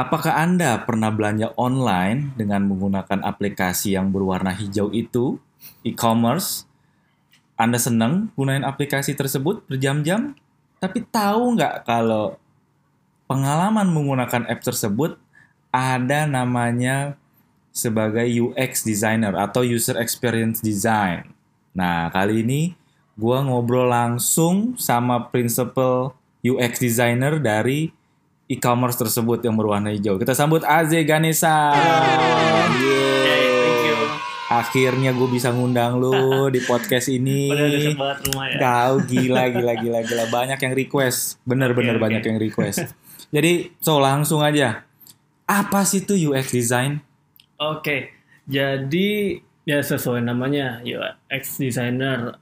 Apakah Anda pernah belanja online dengan menggunakan aplikasi yang berwarna hijau itu, e-commerce? Anda senang gunain aplikasi tersebut berjam-jam, tapi tahu nggak kalau pengalaman menggunakan app tersebut ada namanya sebagai UX designer atau user experience design. Nah, kali ini gue ngobrol langsung sama principal UX designer dari e-commerce tersebut yang berwarna hijau. Kita sambut Aze Ganesa. Akhirnya gue bisa ngundang lu di podcast ini. Tahu gila gila gila gila banyak yang request. Bener-bener okay, banyak okay. yang request. Jadi so langsung aja. Apa sih tuh UX design? Oke. Okay. Jadi ya sesuai namanya UX designer,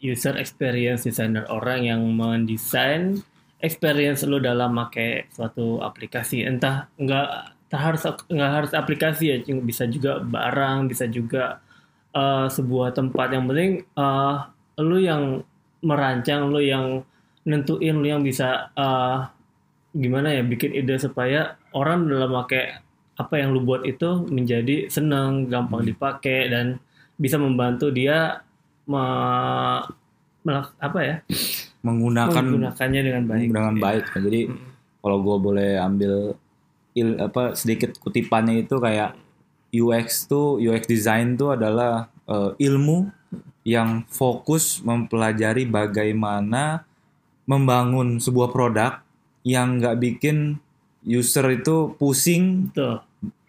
user experience designer orang yang mendesain experience lo dalam pakai suatu aplikasi entah nggak harus nggak harus aplikasi ya bisa juga barang bisa juga uh, sebuah tempat yang penting uh, lo yang merancang lo yang nentuin lo yang bisa uh, gimana ya bikin ide supaya orang dalam pakai apa yang lu buat itu menjadi senang gampang hmm. dipakai dan bisa membantu dia me, apa ya menggunakan menggunakannya dengan baik dengan ya. baik jadi hmm. kalau gue boleh ambil il, apa sedikit kutipannya itu kayak UX tuh UX design tuh adalah uh, ilmu yang fokus mempelajari bagaimana membangun sebuah produk yang nggak bikin user itu pusing betul.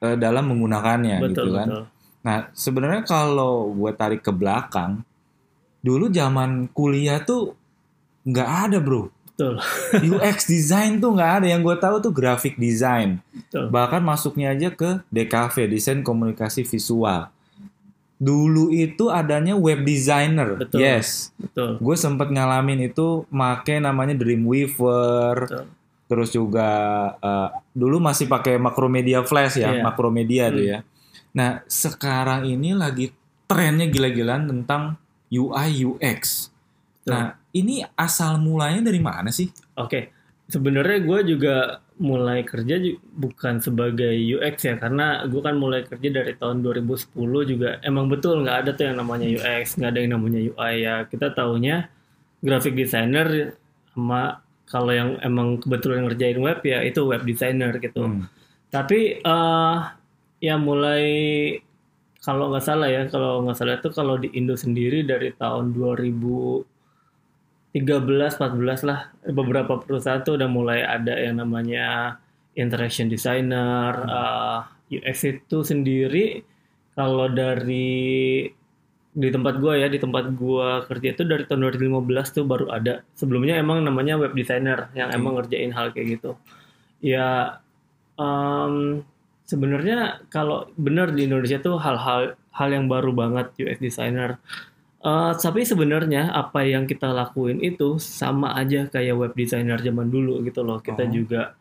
Uh, dalam menggunakannya betul, gitu kan. Betul. Nah sebenarnya kalau gue tarik ke belakang, dulu zaman kuliah tuh nggak ada bro. Betul. UX design tuh nggak ada. Yang gue tahu tuh graphic design. Betul. Bahkan masuknya aja ke DKV, desain komunikasi visual. Dulu itu adanya web designer. Betul. Yes. Betul. Gue sempet ngalamin itu make namanya Dreamweaver. Betul. Terus juga uh, dulu masih pakai Macromedia Flash ya, yeah. Macromedia hmm. tuh ya. Nah, sekarang ini lagi trennya gila-gilaan tentang UI UX. Nah, ini asal mulanya dari mana sih? Oke, okay. sebenarnya gue juga mulai kerja bukan sebagai UX ya, karena gue kan mulai kerja dari tahun 2010 juga. Emang betul nggak ada tuh yang namanya UX, nggak ada yang namanya UI ya. Kita taunya graphic designer sama kalau yang emang kebetulan ngerjain web ya itu web designer gitu. Hmm. Tapi uh, ya mulai kalau nggak salah ya, kalau nggak salah itu kalau di Indo sendiri dari tahun 2000 13 14 lah. Beberapa perusahaan tuh udah mulai ada yang namanya interaction designer hmm. uh, UX itu sendiri. Kalau dari di tempat gua ya di tempat gua kerja itu dari tahun 2015 tuh baru ada. Sebelumnya emang namanya web designer yang hmm. emang ngerjain hal kayak gitu. Ya um, sebenarnya kalau benar di Indonesia tuh hal-hal hal yang baru banget UX designer Uh, tapi sebenarnya apa yang kita lakuin itu sama aja kayak web designer zaman dulu gitu loh. Kita oh. juga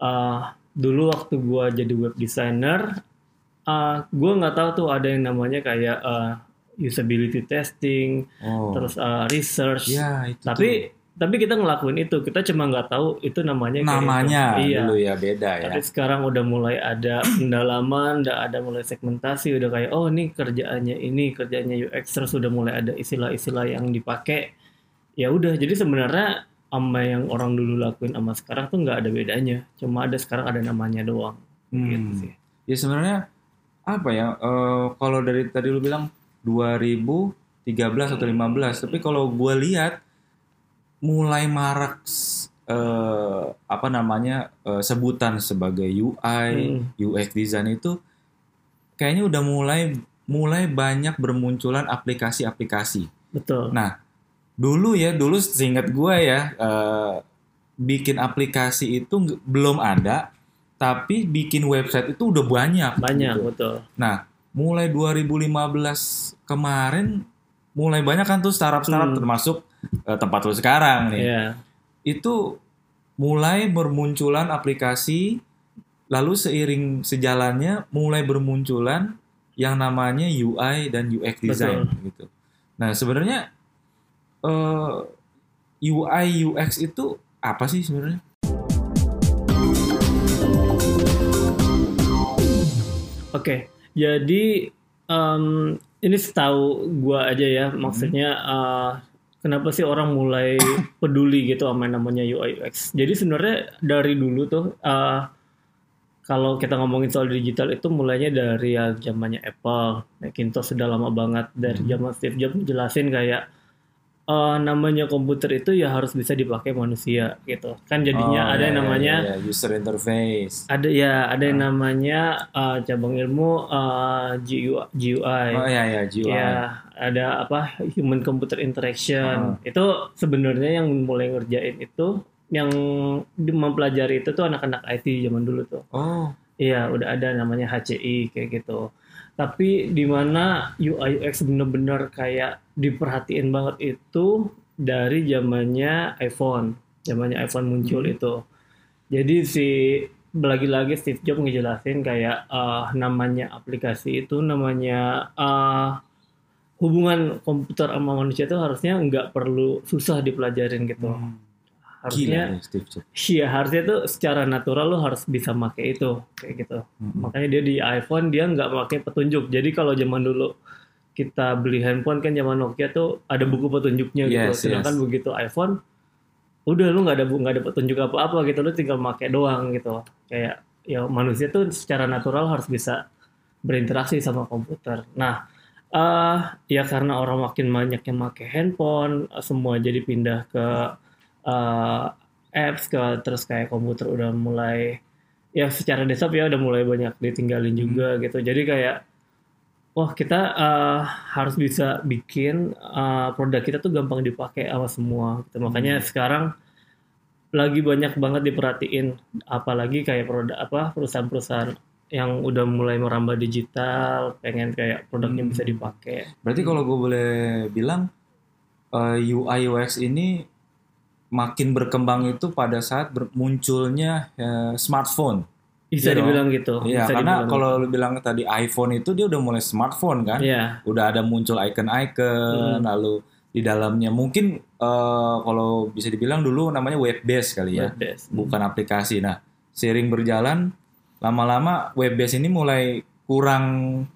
uh, dulu waktu gua jadi web designer, uh, gua nggak tahu tuh ada yang namanya kayak uh, usability testing, oh. terus uh, research. Ya, itu tapi tuh tapi kita ngelakuin itu. Kita cuma nggak tahu itu namanya namanya iya. dulu ya beda ya. Tapi sekarang udah mulai ada pendalaman udah ada mulai segmentasi udah kayak oh ini kerjaannya ini kerjanya UX terus udah mulai ada istilah-istilah yang dipakai. Ya udah jadi sebenarnya sama yang orang dulu lakuin sama sekarang tuh nggak ada bedanya. Cuma ada sekarang ada namanya doang. Hmm. gitu sih. Ya sebenarnya apa ya uh, kalau dari tadi lu bilang 2013 atau 15 tapi kalau gue lihat mulai marak uh, apa namanya uh, sebutan sebagai UI, hmm. UX design itu kayaknya udah mulai mulai banyak bermunculan aplikasi-aplikasi. Betul. Nah, dulu ya, dulu seingat gue ya, uh, bikin aplikasi itu belum ada, tapi bikin website itu udah banyak. Banyak, gitu. betul. Nah, mulai 2015 kemarin mulai banyak kan tuh startup-startup hmm. termasuk uh, tempat lo sekarang nih. Yeah. Itu mulai bermunculan aplikasi lalu seiring sejalannya mulai bermunculan yang namanya UI dan UX design Betul. gitu. Nah, sebenarnya uh, eh, UI UX itu apa sih sebenarnya? Oke, jadi em, ini setahu gua aja ya, maksudnya eh, kenapa sih orang mulai peduli gitu sama namanya UI UX. Jadi sebenarnya dari dulu tuh eh, kalau kita ngomongin soal digital itu mulainya dari ya zamannya Apple, Macintosh sudah lama banget dari zaman Steve Jobs jelasin kayak eh, namanya komputer itu ya harus bisa dipakai manusia gitu. Kan jadinya Oh, ada ya, yang ya, namanya ya, ya, user interface. ada ya ada yang namanya uh, cabang ilmu uh, GUI. Oh ya ya GUI. ya ada apa human computer interaction. Itu sebenarnya yang mulai ngerjain itu yang mempelajari itu tuh anak-anak IT zaman dulu tuh. Oh, iya udah ada namanya HCI kayak gitu. Tapi di mana UI UX bener-bener kayak diperhatiin banget itu dari zamannya iPhone. Zamannya iPhone muncul itu. Jadi si lagi-lagi Steve Jobs ngejelasin kayak eh, namanya aplikasi itu namanya eh, hubungan komputer sama manusia itu harusnya nggak perlu susah dipelajarin gitu. Hmm. Harusnya gila ya Steve Jobs. iya harusnya tuh secara natural lo harus bisa make itu kayak gitu. Hmm. Makanya dia di iPhone dia nggak pakai petunjuk. Jadi kalau zaman dulu kita beli handphone kan zaman Nokia tuh ada buku petunjuknya gitu. Yes, Sedangkan yes. begitu iPhone udah lu nggak ada nggak ada petunjuk apa-apa gitu lu tinggal make doang gitu. Kayak ya manusia tuh secara natural harus bisa berinteraksi sama komputer. Nah, eh ya karena orang makin banyak yang pakai handphone, semua jadi pindah ke eh, apps ke terus kayak komputer udah mulai ya secara desktop ya udah mulai banyak ditinggalin juga gitu. Jadi kayak wah kita eh, harus bisa bikin eh, produk kita tuh gampang dipakai sama semua. Gitu. Makanya sekarang lagi banyak banget diperhatiin apalagi kayak produk apa perusahaan-perusahaan yang udah mulai merambah digital, pengen kayak produknya Hmm. bisa dipakai. Berarti kalau gue boleh bilang eh, UI UX ini makin berkembang itu pada saat ber- munculnya eh, smartphone. Bisa Iya dong. dibilang gitu. Iya, bisa karena dibilang kalau lu bilang tadi iPhone itu dia udah mulai smartphone kan. gitu. Iya, Udah ada muncul icon-icon, Hmm. lalu di dalamnya mungkin eh, kalau bisa dibilang dulu namanya web based kali ya, web based. bukan aplikasi. Nah, seiring berjalan lama-lama web based ini mulai kurang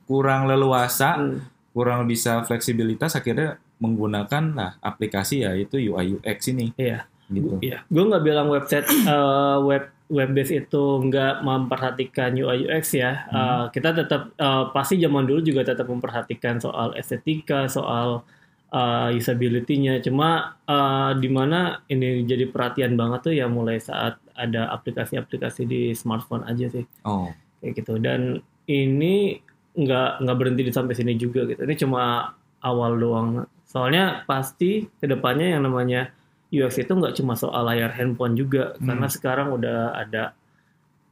kurang leluasa, Hmm. kurang bisa fleksibilitas akhirnya menggunakan nah aplikasi ya itu UI UX ini Iya. gitu. Iya, gue nggak bilang website eh, web web base itu nggak memperhatikan UI UX ya. Hmm. Eh, kita tetap eh, pasti zaman dulu juga tetap memperhatikan soal estetika, soal eh, usability-nya. Cuma eh, di mana ini jadi perhatian banget tuh ya mulai saat ada aplikasi-aplikasi di smartphone aja sih Oh, kayak gitu. Dan ini nggak nggak berhenti di sampai sini juga gitu. Ini cuma awal doang. Soalnya pasti ke depannya yang namanya UX itu nggak cuma soal layar handphone juga, Hmm. karena sekarang udah ada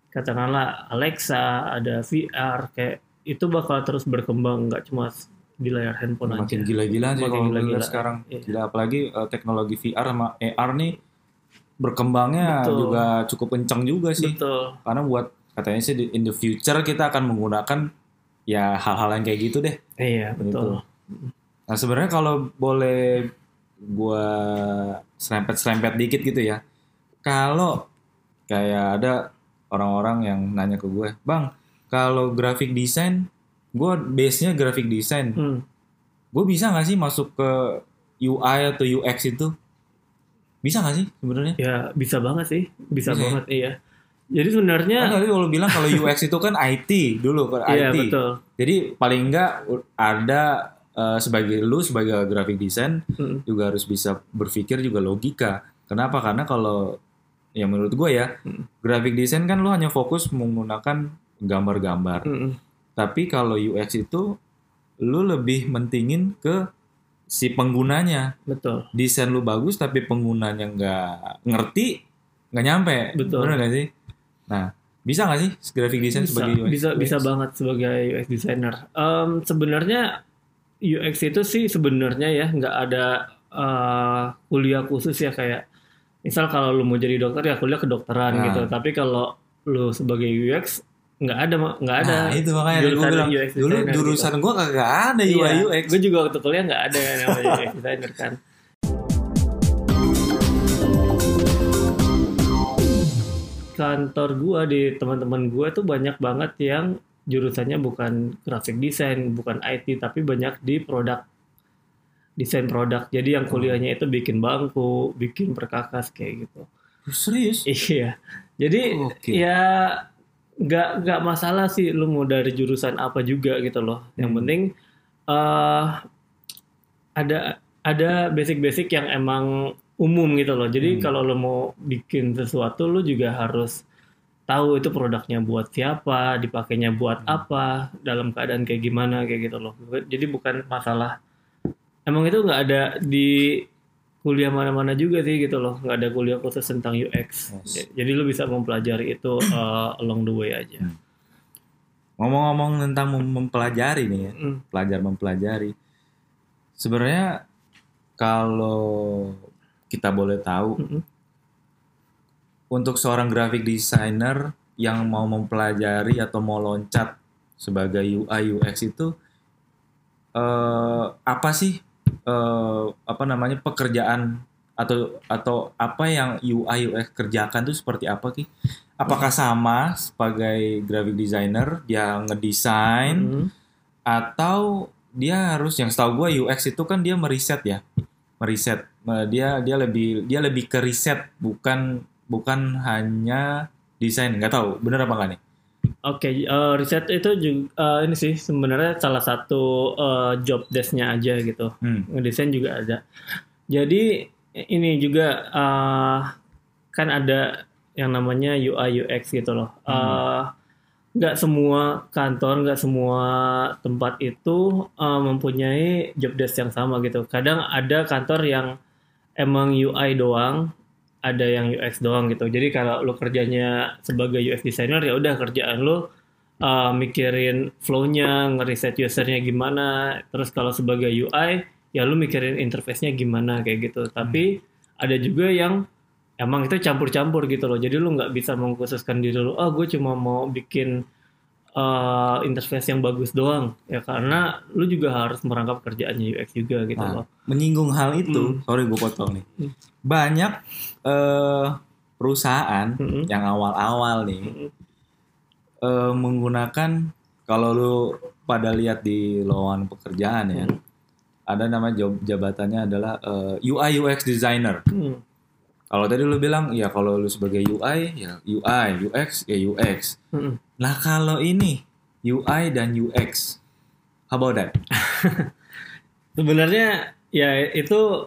katakanlah Alexa, ada VR, kayak itu bakal terus berkembang nggak cuma di layar handphone aja. makin gila-gila Makin kalau gue gila-gila. lihat sekarang. Iya. Gila apalagi eh, teknologi VR sama AR nih berkembangnya Betul. juga cukup kencang juga sih. Betul. Karena buat katanya sih in the future kita akan menggunakan ya hal-hal yang kayak gitu deh. Iya betul. Nah sebenarnya kalau boleh gua serempet-serempet dikit gitu ya. Kalau kayak ada orang-orang yang nanya ke gue, bang, kalau graphic design, gue base-nya graphic design, Hmm. gue bisa nggak sih masuk ke UI atau UX itu? Bisa nggak sih sebenarnya? Ya bisa banget sih, bisa Bisa ya? banget iya. Jadi sebenarnya Kan tadi kalau bilang kalau UX itu kan IT dulu kan iya IT. betul. Jadi paling enggak ada eh, sebagai lu sebagai graphic design Hmm. juga harus bisa berpikir juga logika. Kenapa? Karena kalau ya menurut gue ya, Hmm. graphic design kan lu hanya fokus menggunakan gambar-gambar. Hmm. Tapi kalau UX itu lu lebih mentingin ke si penggunanya. Betul. Desain lu bagus tapi penggunanya nggak ngerti, nggak nyampe. Betul. Bener nggak sih? Nah, bisa nggak sih graphic design bisa, sebagai UX? bisa bisa banget sebagai UX designer. Em, sebenarnya UX itu sih sebenarnya ya nggak ada eh, kuliah khusus ya kayak misal kalau lu mau jadi dokter ya kuliah kedokteran Nah. gitu. Tapi kalau lu sebagai UX nggak ada nggak ada. Nah, itu makanya tadi gue jurusan bilang UX dulu jurusan gue kagak ada Iya, UI UX. Gue juga waktu kuliah nggak ada yang namanya UX designer kan. Kantor gua di teman-teman gua tuh banyak banget yang jurusannya bukan graphic design, bukan IT, tapi banyak di produk desain produk. Jadi yang kuliahnya itu bikin bangku, bikin perkakas kayak gitu. Serius? Iya. Jadi Oke. ya nggak nggak masalah sih lu mau dari jurusan apa juga gitu loh. Yang Hmm. penting eh ada ada basic-basic yang emang umum gitu loh. Jadi Hmm. kalau lu mau bikin sesuatu lu juga harus tahu itu produknya buat siapa, dipakainya buat Hmm. apa, dalam keadaan kayak gimana kayak gitu loh. Jadi bukan masalah emang itu nggak ada di kuliah mana-mana juga sih gitu loh nggak ada kuliah khusus tentang UX Yes. jadi lu bisa mempelajari itu uh, along the way aja Ngomong-ngomong tentang mem- mempelajari nih ya, Mm, pelajar mempelajari. Sebenarnya kalau kita boleh tahu mm-mm. untuk seorang graphic designer yang mau mempelajari atau mau loncat sebagai UI UX itu eh, apa sih eh, apa namanya pekerjaan atau atau apa yang UI UX kerjakan tuh seperti apa sih? Apakah sama sebagai graphic designer dia ngedesain Mm, atau dia harus yang setahu gue UX itu kan dia meriset ya? Meriset Eh, dia dia lebih dia lebih ke riset bukan bukan hanya desain. Nggak tahu bener apa nggak nih Oke, uh, riset itu juga uh, ini sih sebenarnya salah satu uh, job desk-nya aja gitu. hmm. Ngedesain juga ada. Jadi ini juga uh, kan ada yang namanya UI UX gitu loh. Uh, Nggak semua kantor, nggak semua tempat itu uh, mempunyai job desk yang sama gitu. Kadang ada kantor yang emang UI doang, ada yang UX doang gitu. Jadi kalau lu kerjanya sebagai UX designer ya udah kerjaan lu uh, mikirin flow-nya, ngeriset usernya gimana. Terus kalau sebagai UI ya lu mikirin interface-nya gimana kayak gitu. Tapi ada juga yang emang itu campur-campur gitu loh. Jadi lu nggak bisa mengkhususkan diri lu, oh gue cuma mau bikin uh, interface yang bagus doang. Ya karena lu juga harus merangkap kerjaannya UX juga gitu Nah, loh. menyinggung hal itu sorry gue potong nih Hmm. Banyak eh, perusahaan Mm-mm. yang awal-awal nih Mm-mm. eh, menggunakan kalau lu pada lihat di lowongan pekerjaan ya Hmm. ada nama job jabatannya adalah eh, UI UX designer Hmm. Kalau tadi lu bilang ya kalau lu sebagai UI ya UI, UX ya UX. Mm-mm. Nah kalau ini UI dan UX, how about that? Sebenarnya ya itu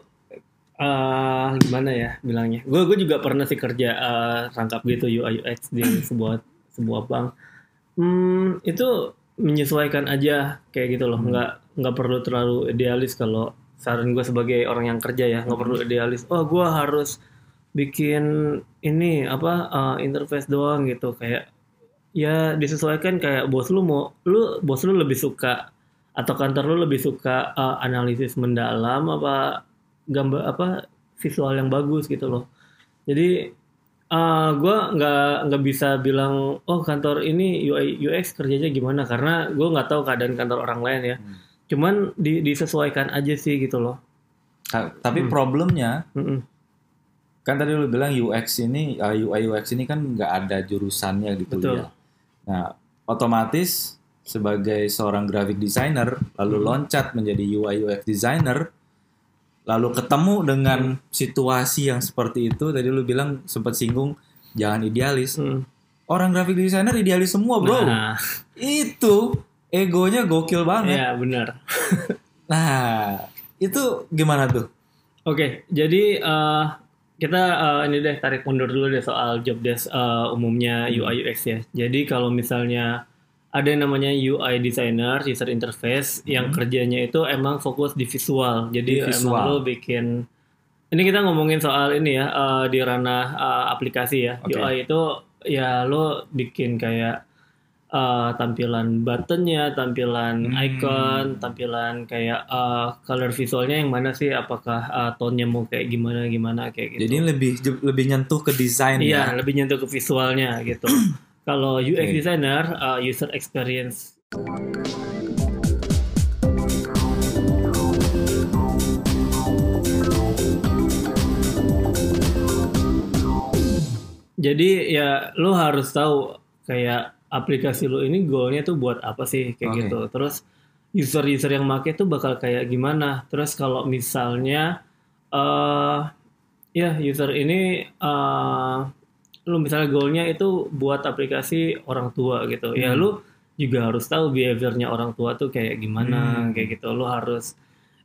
eh gimana ya bilangnya? Gue gue juga pernah sih kerja eh, rangkap gitu UI UX di sebuah sebuah bank. Hmm, itu menyesuaikan aja kayak gitu loh. Nggak nggak perlu terlalu idealis kalau saran gue sebagai orang yang kerja ya nggak perlu idealis. Oh gue harus bikin ini apa eh, interface doang gitu kayak ya disesuaikan kayak bos lu mau lu bos lu lebih suka atau kantor lu lebih suka uh, analisis mendalam apa gambar apa visual yang bagus gitu loh jadi uh, gue nggak nggak bisa bilang oh kantor ini UI UX kerjanya gimana karena gue nggak tahu keadaan kantor orang lain ya Hmm. cuman di, disesuaikan aja sih gitu loh Ta- Tapi Hmm. problemnya Mm-mm. kan tadi lu bilang UX ini uh, UI UX ini kan nggak ada jurusannya di Betul. kuliah. Nah otomatis sebagai seorang graphic designer lalu Hmm. loncat menjadi UI UX designer lalu ketemu dengan Hmm. situasi yang seperti itu tadi lu bilang sempat singgung jangan idealis Mm. orang graphic designer idealis semua bro nah itu egonya gokil banget ya benar nah itu gimana tuh Oke, jadi eh, kita eh, ini deh tarik mundur dulu deh soal job desk eh, umumnya Hmm. UI UX ya. Jadi kalau misalnya ada yang namanya UI designer, user interface yang Hmm. kerjanya itu emang fokus di visual. Jadi Di emang visual. lo bikin ini kita ngomongin soal ini ya eh, di ranah eh, aplikasi ya. Oke. UI itu ya lo bikin kayak eh, tampilan buttonnya, tampilan Hmm. icon, tampilan kayak eh, color visualnya yang mana sih? Apakah eh, tone-nya mau kayak gimana gimana kayak gitu? jadi lebih lebih nyentuh ke desain iya, ya lebih nyentuh ke visualnya gitu. Kalau UX Oke. designer, eh, user experience Jadi ya lo harus tahu kayak aplikasi lu ini goalnya tuh buat apa sih kayak Oke. gitu. Terus user-user yang make tuh bakal kayak gimana. Terus kalau misalnya eh ya user ini eh lu misalnya goalnya itu buat aplikasi orang tua gitu. Ya Hmm. lu juga harus tahu behaviornya orang tua tuh kayak gimana Hmm. kayak gitu. Lu harus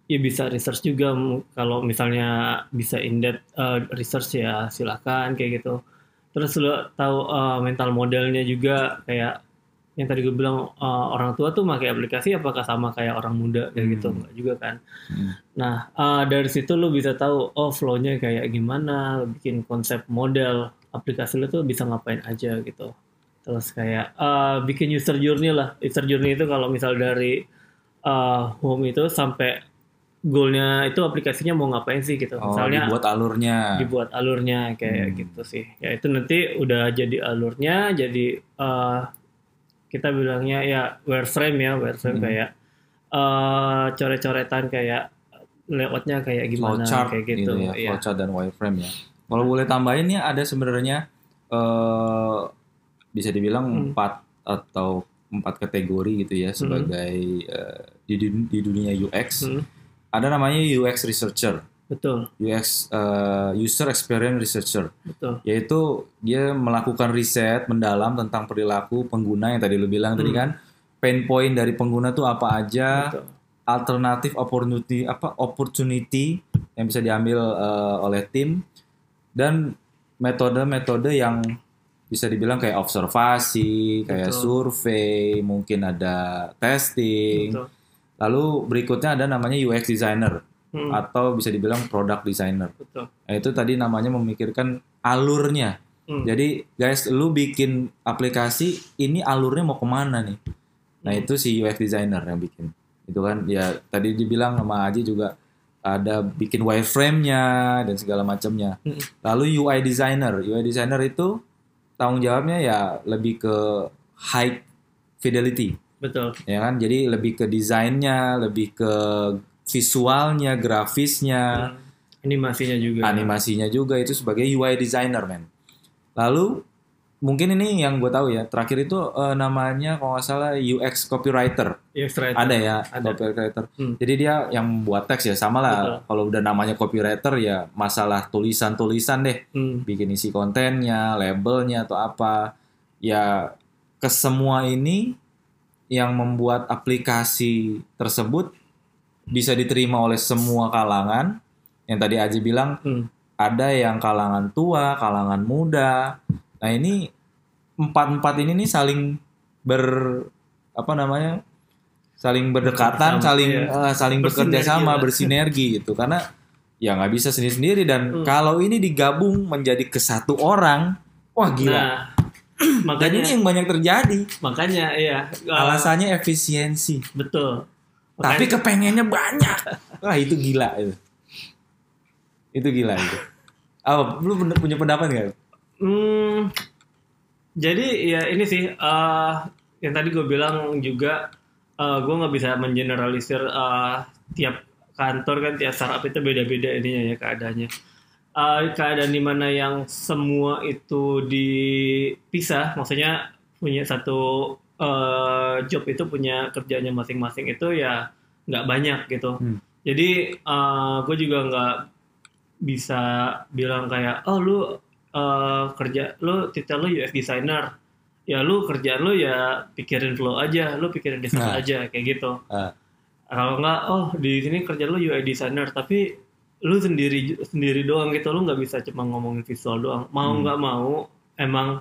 ya bisa research juga kalau misalnya bisa in depth eh, research ya silakan kayak gitu. Terus lu tahu eh, mental modelnya juga kayak yang tadi gue bilang eh, orang tua tuh pakai aplikasi apakah sama kayak orang muda kayak gitu Hmm. enggak juga kan. Hmm. Nah, eh, dari situ lu bisa tahu oh flow-nya kayak gimana, bikin konsep model aplikasi lu tuh bisa ngapain aja gitu. Terus kayak eh, bikin user journey lah. User journey itu kalau misal dari eh, home itu sampai goalnya itu aplikasinya mau ngapain sih gitu. Oh, Misalnya dibuat alurnya. dibuat alurnya kayak Hmm. gitu sih. Ya itu nanti udah jadi alurnya, jadi eh, kita bilangnya ya wireframe ya, wireframe Hmm. kayak eh coret-coretan kayak layoutnya kayak gimana flowchart kayak gitu. ya, Iya. flowchart dan wireframe ya. Kalau boleh tambahin ya ada sebenarnya eh bisa dibilang Hmm. empat atau empat kategori gitu ya sebagai eh, di, dun- di dunia UX. Hmm, Ada namanya UX researcher, betul, UX eh, user experience researcher, betul. yaitu dia melakukan riset mendalam tentang perilaku pengguna yang tadi lu bilang tadi Hmm. kan pain point dari pengguna tuh apa aja, betul. alternatif opportunity apa opportunity yang bisa diambil eh, oleh tim dan metode-metode yang bisa dibilang kayak observasi, kayak Betul. survei, mungkin ada testing. betul. Lalu berikutnya ada namanya UX designer Hmm, atau bisa dibilang product designer. betul. Nah, itu tadi namanya memikirkan alurnya. Hmm, Jadi guys, lu bikin aplikasi ini alurnya mau ke mana nih? Nah Hmm. itu si UX designer yang bikin. Itu kan ya tadi dibilang sama Aji juga ada bikin wireframe-nya dan segala macamnya. Hmm. Lalu UI designer, UI designer itu tanggung jawabnya ya lebih ke high fidelity, betul. ya kan? Jadi lebih ke desainnya, lebih ke visualnya, grafisnya Hmm, Animasinya juga. animasinya juga itu sebagai UI designer men. Lalu mungkin ini yang gue tahu ya terakhir itu eh, namanya kalau nggak salah UX copywriter UX writer. ada ya Ada. copywriter. Hmm. Jadi dia yang membuat teks ya sama lah kalau udah namanya copywriter ya masalah tulisan-tulisan deh Hmm, bikin isi kontennya, labelnya atau apa ya ke semua ini yang membuat aplikasi tersebut bisa diterima oleh semua kalangan yang tadi Aji bilang hmm, ada yang kalangan tua, kalangan muda. Nah ini empat-empat ini nih saling ber apa namanya saling berdekatan, Bersama, saling iya. eh, saling bekerja sama, bersinergi gitu. Karena ya nggak bisa sendiri-sendiri dan Hmm. kalau ini digabung menjadi ke satu orang, wah gila. Nah, dan makanya ini yang banyak terjadi. makanya iya. Uh, Alasannya efisiensi. betul. Tapi Makanya- kepengennya banyak. Wah itu gila itu. Itu gila itu. Apa? Lu punya pendapat nggak? Hmm, jadi ya ini sih eh yang tadi gue bilang juga eh gue nggak bisa mengeneralisir eh, tiap kantor kan tiap startup itu beda-beda ininya ya keadaannya. Eh, keadaan di mana yang semua itu dipisah, maksudnya punya satu eh, job itu punya kerjanya masing-masing itu ya nggak banyak gitu. Hmm. Jadi gue juga nggak bisa bilang kayak oh lu eh, kerja lu titel lu UX designer ya lu kerjaan lu ya pikirin flow aja lu pikirin desain Nah. aja kayak gitu Ah. kalau nggak oh di sini kerja lu UI designer tapi lu sendiri sendiri doang gitu lu nggak bisa cuma ngomongin visual doang mau Hmm. nggak mau emang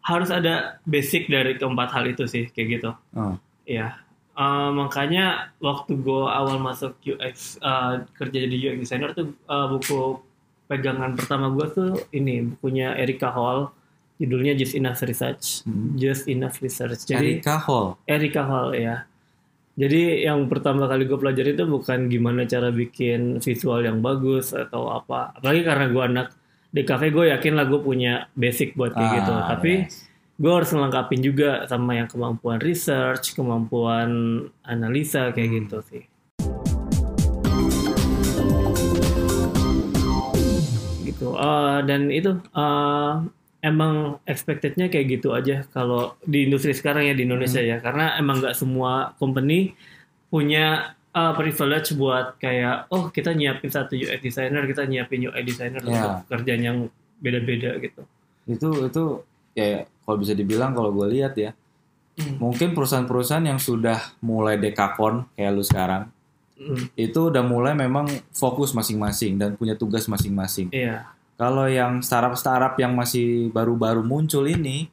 harus ada basic dari keempat hal itu sih kayak gitu Oh. Iya, Eh, makanya waktu gue awal masuk UX eh, kerja jadi UX designer tuh eh, buku pegangan pertama gue tuh ini bukunya Erika Hall, judulnya Just Enough Research. Hmm. Just Enough Research. Jadi Erika Hall. Erika Hall ya. Jadi yang pertama kali gue pelajari itu bukan gimana cara bikin visual yang bagus atau apa. Apalagi karena gue anak di cafe gue yakin lah gue punya basic buat kayak Ah, gitu. Tapi yes. gue harus ngelengkapin juga sama yang kemampuan research, kemampuan analisa kayak Hmm. gitu sih. Gitu. Eh, dan itu eh, emang expectednya kayak gitu aja kalau di industri sekarang ya di Indonesia Hmm. ya karena emang nggak semua company punya uh, privilege buat kayak oh kita nyiapin satu UX designer kita nyiapin UI designer Ya. untuk kerjaan yang beda-beda gitu itu itu ya kalau bisa dibilang kalau gue lihat ya Hmm. mungkin perusahaan-perusahaan yang sudah mulai dekakon kayak lu sekarang Hmm, itu udah mulai memang fokus masing-masing dan punya tugas masing-masing. iya Kalau yang startup-startup yang masih baru-baru muncul ini,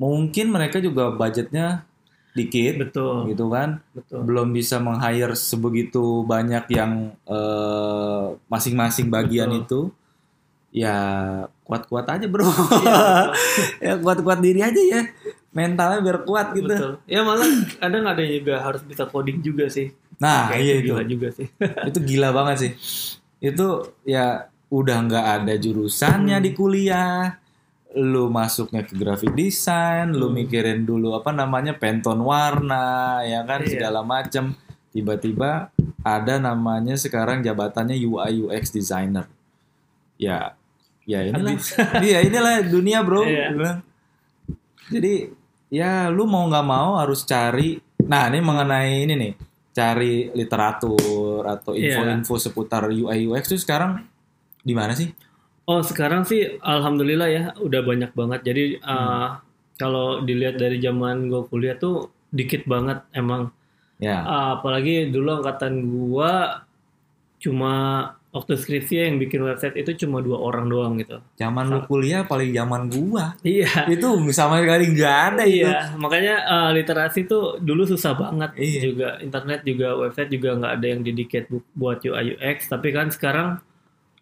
mungkin mereka juga budgetnya dikit, betul. gitu kan, betul. Belum bisa meng-hire sebegitu banyak yang eh, masing-masing bagian Betul. itu. Ya kuat-kuat aja bro, Iya, ya kuat-kuat diri aja ya, mentalnya biar kuat gitu. betul. Ya malah kadang ada juga harus bisa coding juga sih. Nah Kayak iya itu, gila juga sih. Itu gila banget sih. Itu ya udah nggak ada jurusannya Hmm. di kuliah. Lu masuknya ke graphic design, lu Hmm. mikirin dulu apa namanya penton warna, ya kan Iya. segala macam. Tiba-tiba ada namanya sekarang jabatannya UI UX designer. Ya, ya inilah, iya inilah dunia bro. Iya. Jadi ya lu mau nggak mau harus cari. Nah ini mengenai ini nih, cari literatur atau Iya. info-info seputar UI UX itu sekarang di mana sih? Oh sekarang sih alhamdulillah ya udah banyak banget. Jadi Hmm. uh, kalau dilihat dari zaman gue kuliah tuh dikit banget emang. Ya, Uh, apalagi dulu angkatan gua cuma waktu skripsi yang bikin website itu cuma dua orang doang gitu. zaman lu kuliah paling zaman gua. Iya. Itu sama sekali nggak ada itu. Iya, makanya uh, literasi tuh dulu susah banget Iya. juga internet juga website juga nggak ada yang dedicate bu- buat UI UX. Tapi kan sekarang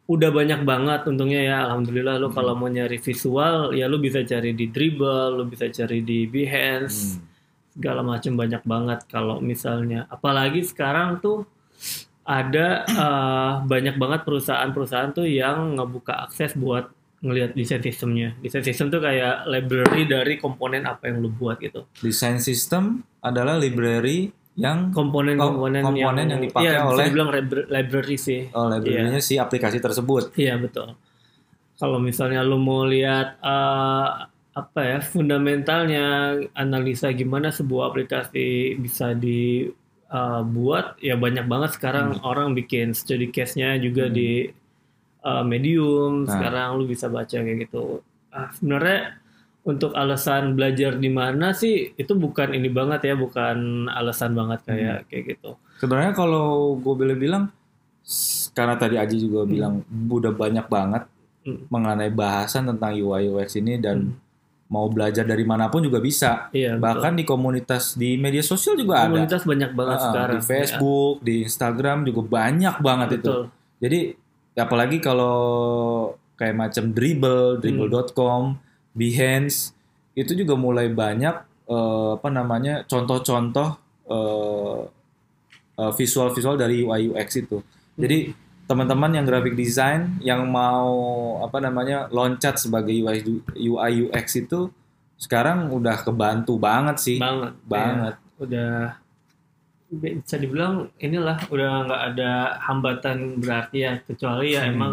udah banyak banget untungnya ya alhamdulillah lo kalau mau nyari visual ya lo bisa cari di Dribble, lo bisa cari di Behance, Hmm. segala macam banyak banget kalau misalnya apalagi sekarang tuh ada uh, banyak banget perusahaan-perusahaan tuh yang ngebuka akses buat ngelihat desain sistemnya. Desain sistem tuh kayak library dari komponen apa yang lu buat gitu. Design system adalah library yang Komponen-komponen Kom- komponen yang dipakai iya, bisa oleh- dibilang libra- library sih. oh, library-nya si aplikasi tersebut. Iya betul. Kalau misalnya lu mau lihat eh, apa ya fundamentalnya analisa gimana sebuah aplikasi bisa dibuat ya banyak banget sekarang orang bikin study case-nya juga Hmm. di eh, Medium. Nah. Sekarang lu bisa baca kayak gitu. Ah, sebenarnya untuk alasan belajar di mana sih itu bukan ini banget ya, bukan alasan banget kayak kayak gitu. Sebenarnya kalau gue boleh bilang, s- karena tadi Aji juga bilang udah banyak banget Hmm. mengenai bahasan tentang UI UX ini dan Hmm. mau belajar dari mana pun juga bisa. Iya, betul. Bahkan di komunitas di media sosial juga ada. komunitas banyak banget Ah, sekarang. Di Facebook, di Instagram juga banyak banget Ya, itu. betul. Jadi apalagi kalau kayak macam Dribble, Dribble.com, Behance itu juga mulai banyak eh, apa namanya contoh-contoh eh, eh, visual-visual dari UI UX itu. Jadi teman-teman yang graphic design yang mau apa namanya loncat sebagai UI UI UX itu sekarang udah kebantu banget sih. banget Banget. Ya, udah bisa dibilang inilah udah nggak ada hambatan berarti ya kecuali ya Hmm. emang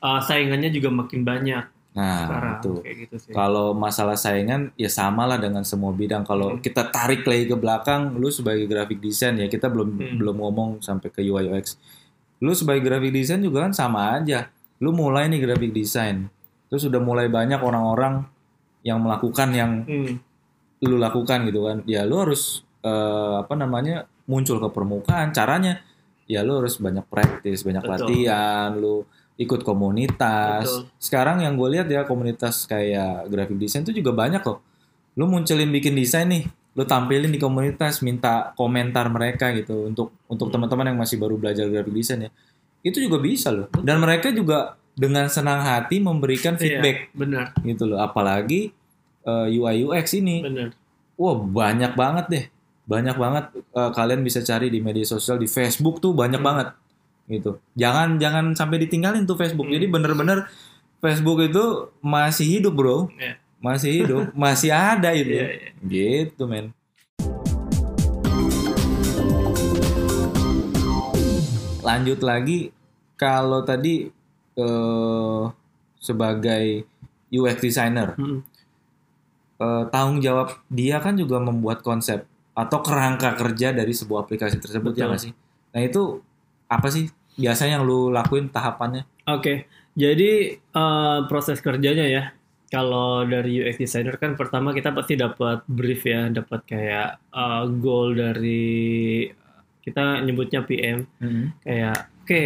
uh, saingannya juga makin banyak Nah, sekarang itu. gitu sih Kalau masalah saingan ya sama lah dengan semua bidang. Kalau Hmm. kita tarik lagi ke belakang, lu sebagai graphic design ya kita belum Hmm. belum ngomong sampai ke UI UX. Lu sebagai graphic design juga kan sama aja. Lu mulai nih graphic design, terus udah mulai banyak orang-orang yang melakukan yang Hmm, lu lakukan gitu kan. Ya lu harus eh, apa namanya muncul ke permukaan. Caranya ya lu harus banyak praktis, banyak Betul. latihan, lu ikut komunitas. Betul. Sekarang yang gue lihat ya komunitas kayak graphic design itu juga banyak loh. Lu munculin bikin desain nih, lu tampilin di komunitas, minta komentar mereka gitu untuk untuk Hmm. teman-teman yang masih baru belajar graphic design ya. Itu juga bisa loh. Dan mereka juga dengan senang hati memberikan iya, feedback benar gitu loh. Apalagi eh, UI UX ini. benar Wah, banyak banget deh. Banyak banget eh, kalian bisa cari di media sosial di Facebook tuh banyak Hmm. banget. Gitu. Jangan jangan sampai ditinggalin tuh Facebook. Hmm. Jadi bener-bener Facebook itu masih hidup, Bro. Iya. Masih hidup, masih ada itu. Iya, iya. Gitu, men. Lanjut lagi kalau tadi eh sebagai UX designer. Mm. Eh, tanggung jawab dia kan juga membuat konsep atau kerangka kerja dari sebuah aplikasi tersebut ya Betul. nggak sih? Nah itu apa sih biasanya yang lu lakuin tahapannya? Oke, jadi eh, proses kerjanya ya. Kalau dari UX designer kan pertama kita pasti dapat brief ya, dapat kayak eh, goal dari kita nyebutnya PM. Kayak, oke,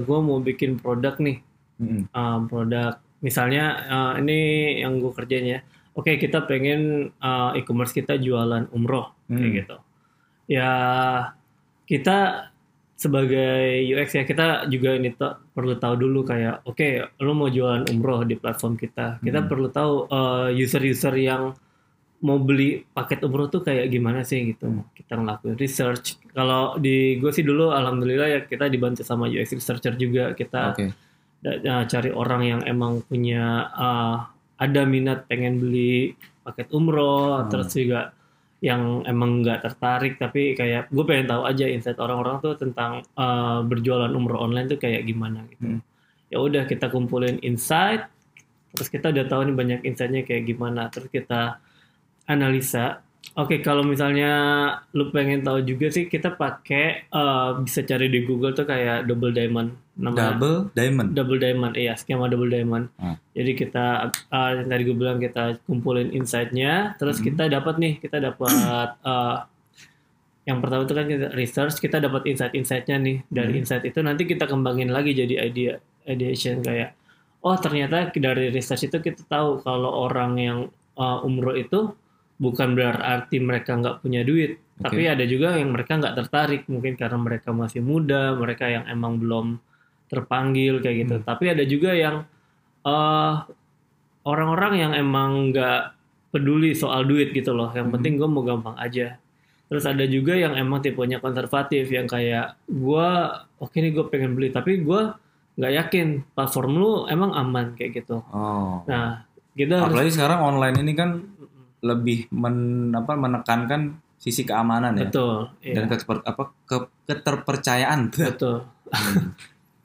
gue mau bikin produk nih, Mm-mm. eh, produk misalnya eh, ini yang gue kerjain ya. Oke, kita pengen eh, e-commerce kita jualan umroh kayak Hmm. gitu. Ya kita sebagai UX ya kita juga ini perlu tahu dulu kayak oke lo mau jualan umroh di platform kita kita Hmm. perlu tahu eh, user-user yang mau beli paket umroh tuh kayak gimana sih gitu Hmm. kita ngelakuin research kalau di gue sih dulu alhamdulillah ya kita dibantu sama UX researcher juga kita Oke. da- da- cari orang yang emang punya uh, ada minat pengen beli paket umroh Hmm. terus juga yang emang nggak tertarik tapi kayak gue pengen tahu aja insight orang-orang tuh tentang uh, berjualan umroh online tuh kayak gimana gitu. Hmm. ya udah kita kumpulin insight terus kita udah tahu nih banyak insightnya kayak gimana terus kita analisa. Oke, kalau misalnya lu pengen tahu juga sih, kita pakai uh, bisa cari di Google tuh kayak double diamond namanya Double diamond. double diamond iya skema double diamond Hmm. jadi kita uh, yang tadi gue bilang kita kumpulin insight-nya terus Hmm. kita dapat nih kita dapat uh, yang pertama itu kan kita research kita dapat insight-insightnya nih dari Hmm. insight itu nanti kita kembangin lagi jadi idea ideation kayak oh ternyata dari research itu kita tahu kalau orang yang uh, umroh itu bukan berarti mereka nggak punya duit Oke. tapi ada juga yang mereka nggak tertarik mungkin karena mereka masih muda mereka yang emang belum terpanggil kayak gitu Hmm. tapi ada juga yang eh orang-orang yang emang nggak peduli soal duit gitu loh yang Hmm. penting gue mau gampang aja terus ada juga yang emang tipenya konservatif yang kayak gue oke nih gue pengen beli tapi gue nggak yakin platform lu emang aman kayak gitu Oh. nah kita harus Apalagi sekarang online ini kan lebih men, apa, menekankan sisi keamanan ya betul iya. dan keter, apa ke- keterpercayaan. betul Hmm.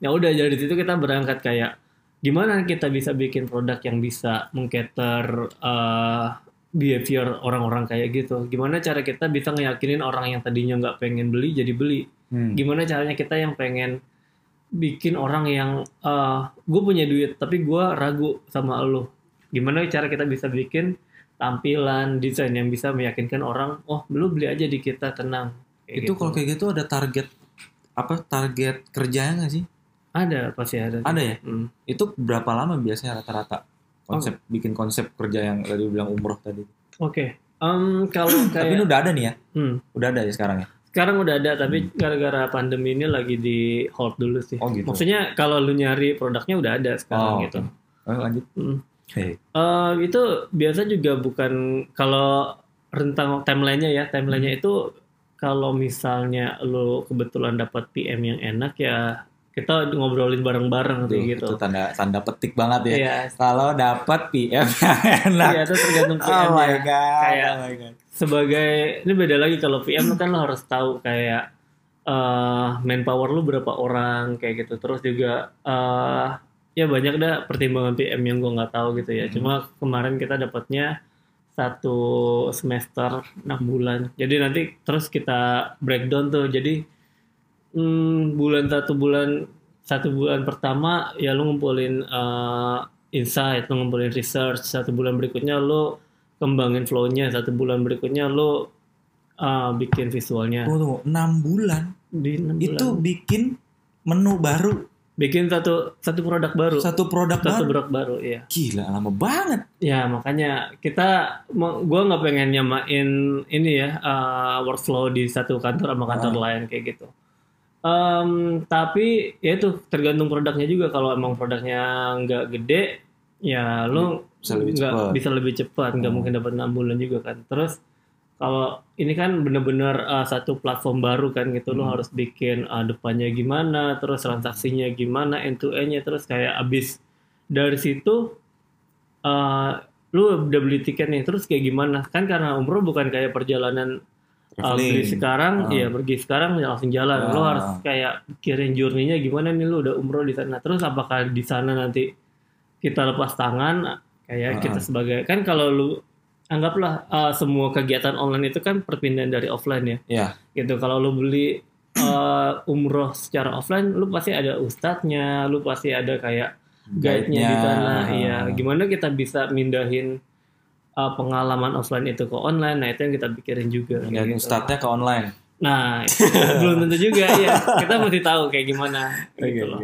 Ya udah dari situ kita berangkat kayak gimana kita bisa bikin produk yang bisa mengcater uh, behavior orang-orang kayak gitu gimana cara kita bisa ngeyakinin orang yang tadinya nggak pengen beli jadi beli Hmm. gimana caranya kita yang pengen bikin orang yang gue punya duit tapi gue ragu sama lo gimana cara kita bisa bikin tampilan desain yang bisa meyakinkan orang oh lu beli aja di kita tenang Kayak itu gitu. kalau kayak gitu ada target apa target kerjanya nggak sih? Ada pasti ada Ada ya? Hmm. Itu berapa lama biasanya rata-rata konsep Oh. bikin konsep kerja yang tadi bilang umroh tadi? Oke, Em, kalau Tapi ini kayak udah ada nih ya? hmm, Udah ada ya sekarang ya? sekarang udah ada, tapi gara-gara pandemi ini lagi di hold dulu sih. Oh, gitu. Maksudnya kalau lu nyari produknya udah ada sekarang Oh, gitu. Oh, lanjut. Hmm. Hey. Eh, itu biasa juga bukan kalau rentang timelinenya ya, timelinenya itu kalau misalnya lu kebetulan dapat PM yang enak ya kita ngobrolin bareng-bareng kayak gitu. Itu tanda tanda petik banget ya. Iya, Kalau dapat PM enak. iya itu tergantung oh PM my -nya. god. Kayak- oh my god. sebagai ini beda lagi kalau PM kan lo harus tahu kayak eh manpower lu berapa orang kayak gitu terus juga eh ya banyak dah pertimbangan PM yang gua nggak tahu gitu ya Hmm. cuma kemarin kita dapatnya satu semester 6 bulan jadi nanti terus kita breakdown tuh jadi hmm, bulan satu bulan satu bulan pertama ya lu ngumpulin eh, insight lu ngumpulin research satu bulan berikutnya lu kembangin flow-nya satu bulan berikutnya lo uh, bikin visualnya Tunggu, tunggu. 6 bulan. di enam Itu bulan. bikin menu baru, bikin satu satu produk baru satu, satu produk baru. produk baru ya Gila, lama banget. ya makanya kita gua nggak pengen nyamain ini ya uh, workflow di satu kantor sama kantor Ah. lain kayak gitu Em, tapi ya itu tergantung produknya juga. Kalau emang produknya nggak gede ya lo Bisa lebih nggak cepat. bisa lebih cepat nggak Hmm. mungkin dapat enam bulan juga kan. Terus kalau ini kan bener-bener uh, satu platform baru kan gitu. Lo Hmm. harus bikin uh, depannya gimana terus transaksinya gimana end to end-nya terus kayak abis dari situ uh, lu udah beli tiket nih. Terus kayak gimana? Kan karena umroh bukan kayak perjalanan uh, beli sekarang Ah. ya pergi sekarang ya langsung jalan lo Ah. harus kayak pikirin journey-nya gimana nih lu udah umroh di sana terus apakah di sana nanti kita lepas tangan kayak Ah. kita sebagai kan kalau lu anggaplah uh, semua kegiatan online itu kan perpindahan dari offline ya Ya. gitu kalau lu beli uh, umroh secara offline lu pasti ada ustadznya lu pasti ada kayak guide-nya di sana iya gimana kita bisa mindahin uh, pengalaman offline itu ke online nah itu yang kita pikirin juga Dan gitu. ustadznya ke online. nah belum tentu juga ya kita mesti tahu kayak gimana gitu loh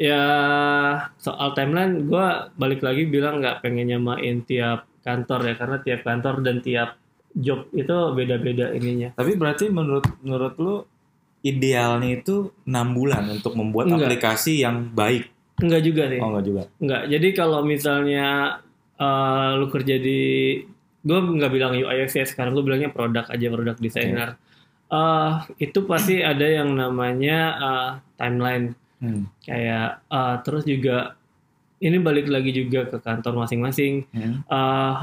ya soal timeline gue balik lagi bilang nggak pengen nyamain tiap kantor ya karena tiap kantor dan tiap job itu beda-beda ininya Tapi berarti menurut menurut lu idealnya itu enam bulan untuk membuat Enggak. aplikasi yang baik. enggak juga sih Oh enggak juga. Enggak, jadi kalau misalnya eh, lu kerja di, gue nggak bilang UI UX ya sekarang gue bilangnya produk aja produk designer. Eh, itu pasti ada yang namanya eh, timeline Hmm. kayak eh, terus juga ini balik lagi juga ke kantor masing-masing. Hmm. Eh,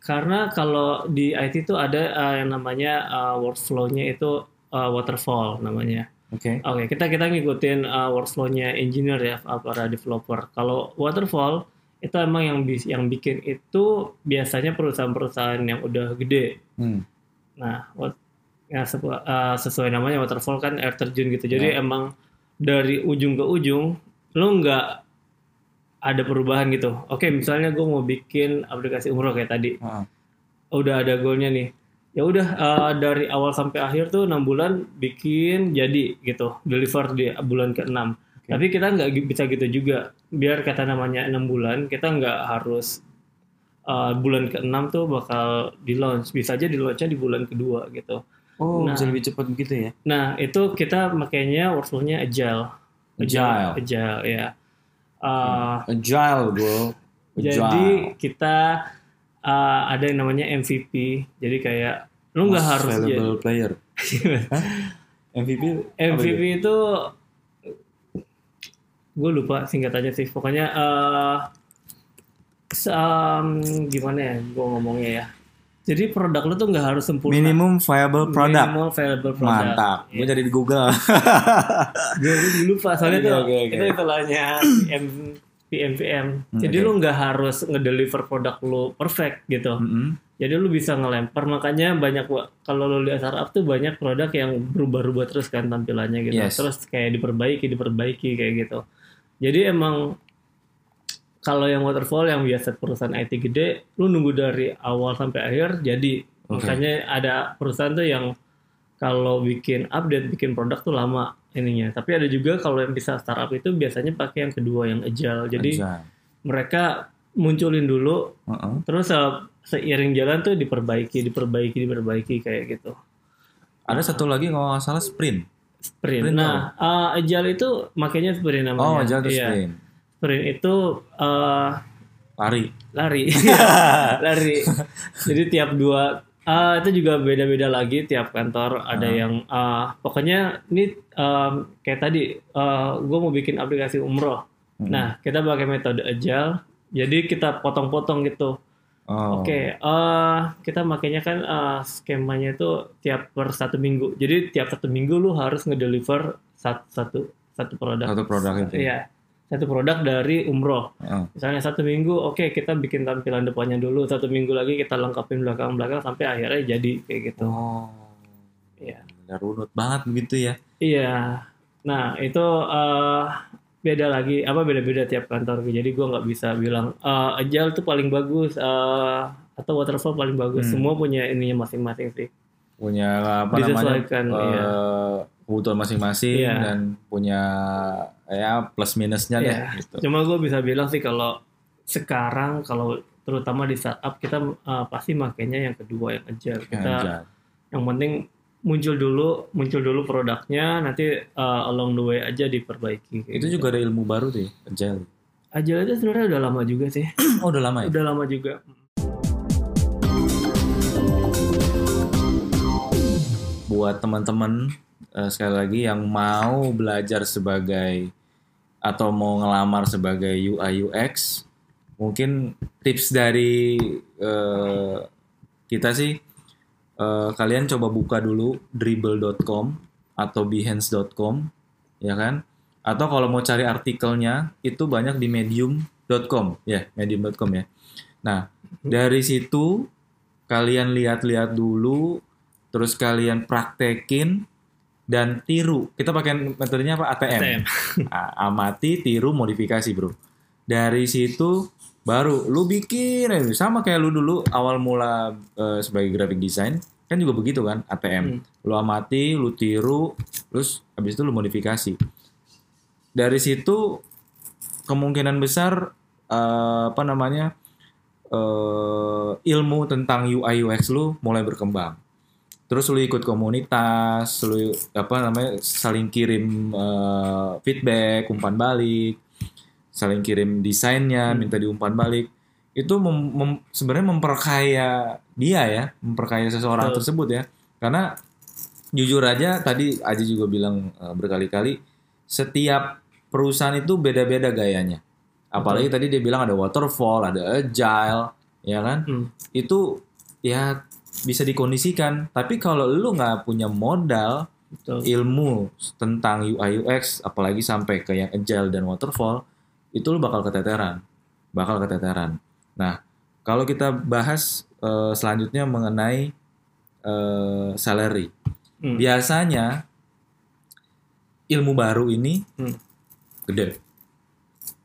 karena kalau di IT itu ada eh, yang namanya eh, workflow-nya itu eh, waterfall namanya. Oke. Oke, kita kita ngikutin uh, workflow-nya engineer ya, uh, para developer. Kalau waterfall itu emang yang bis, yang bikin itu biasanya perusahaan-perusahaan yang udah gede. Hmm. Nah, wat- ya, sepu- uh, sesuai namanya waterfall kan air terjun gitu. Jadi emang dari ujung ke ujung lu nggak ada perubahan gitu. Oke, misalnya gue mau bikin aplikasi umroh kayak tadi Ah. udah ada goalnya nih ya udah eh, dari awal sampai akhir tuh enam bulan bikin jadi gitu deliver di bulan ke-6 tapi kita nggak bisa gitu juga biar kata namanya enam bulan kita nggak harus eh, bulan ke-6 tuh bakal di launch bisa aja di launchnya di bulan kedua gitu Oh, Nah. bisa lebih cepat gitu ya. nah itu kita makanya workflow-nya agile Agile. agile ya Eh, Agile, bro. Agile. Jadi kita uh, ada yang namanya MVP. Jadi kayak lu nggak harus jadi valuable player. Hah? MVP MVP gitu? itu gue lupa singkatannya sih. Pokoknya uh, um, gimana ya gue ngomongnya ya. Jadi produk lu tuh nggak harus sempurna. Minimum viable product. Minimal viable product. Mantap. Gue jadi di Google. Gue gue lupa soalnya Oke, tuh oke, oke. itu istilahnya PM PMPM. Hmm, Jadi lu nggak harus ngedeliver produk lu perfect gitu. Mm-mm. Jadi lu bisa ngelempar makanya banyak kalau lu lihat startup tuh banyak produk yang berubah-ubah terus kan tampilannya gitu. Yes. Terus kayak diperbaiki, diperbaiki kayak gitu. Jadi emang kalau yang waterfall yang biasa perusahaan IT gede, lu nunggu dari awal sampai akhir jadi. Oke. Makanya ada perusahaan tuh yang kalau bikin update, bikin produk tuh lama ininya. Tapi ada juga kalau yang bisa startup itu biasanya pakai yang kedua yang agile. Jadi Agile. mereka munculin dulu terus uh, seiring jalan tuh diperbaiki diperbaiki diperbaiki kayak gitu Ada satu lagi kalau nggak salah sprint. sprint, Sprint nah uh, agile itu makanya sprint namanya Oh, agile itu Iya. Sprint. itu uh, Lari. lari lari jadi tiap dua uh, itu juga beda-beda lagi tiap kantor ada Ah. yang uh, pokoknya ini um, kayak tadi gue mau bikin aplikasi umroh Mm-mm. nah kita pakai metode agile jadi kita potong-potong gitu Oh. Oke, eh kita makanya kan eh, skemanya itu tiap per satu minggu. Jadi tiap satu minggu lu harus ngedeliver satu satu satu produk. Satu produk itu. Iya, satu produk dari umroh. Heeh. Misalnya satu minggu, oke kita bikin tampilan depannya dulu. Satu minggu lagi kita lengkapin belakang-belakang sampai akhirnya jadi kayak gitu. Oh. Iya. Benar runut banget begitu ya. Iya. Nah itu eh beda lagi apa beda-beda tiap kantor. Jadi gua nggak bisa bilang eh agile tuh paling bagus eh atau waterfall paling bagus. Hmm. Semua punya ininya masing-masing sih. Punya apa namanya? Disesuaikan, eh, iya. Kebutuhan masing-masing Iya. dan punya ya plus minusnya deh Iya. gitu. Cuma gue bisa bilang sih kalau sekarang kalau terutama di startup kita eh, pasti makainya yang kedua yang agile. Kita Agile. yang penting muncul dulu muncul dulu produknya nanti eh, along the way aja diperbaiki. Itu gitu. juga ada ilmu baru tuh ya, agile. Agile itu sebenarnya udah lama juga sih. Oh, udah lama ya? udah lama juga. buat teman-teman eh, sekali lagi yang mau belajar sebagai atau mau ngelamar sebagai UI UX mungkin tips dari eh, kita sih eh, kalian coba buka dulu dribble.com atau behance.com ya kan? Atau kalau mau cari artikelnya itu banyak di medium.com ya medium.com ya. Nah dari situ kalian lihat-lihat dulu terus kalian praktekin dan tiru. Kita pakai metodenya apa? ATM, ATM. A- amati tiru modifikasi bro. Dari situ baru lu bikin sama kayak lu dulu awal mula eh, sebagai graphic design kan juga begitu kan ATM Hmm. lu amati lu tiru terus habis itu lu modifikasi. Dari situ kemungkinan besar eh, apa namanya eh, ilmu tentang UI UX lu mulai berkembang terus lu ikut komunitas lu apa namanya saling kirim eh, feedback umpan balik saling kirim desainnya minta diumpan balik. Itu mem- mem- sebenarnya memperkaya dia ya memperkaya seseorang Betul. tersebut ya. Karena jujur aja tadi Aji juga bilang eh, berkali-kali setiap perusahaan itu beda-beda gayanya. Apalagi tadi dia bilang ada waterfall ada agile ya kan? Hmm. itu ya bisa dikondisikan tapi kalau lu nggak punya modal Betul. ilmu tentang UI UX apalagi sampai ke yang agile dan waterfall itu lu bakal keteteran bakal keteteran nah kalau kita bahas eh, selanjutnya mengenai eh, salary Hmm. biasanya ilmu baru ini Hmm. gede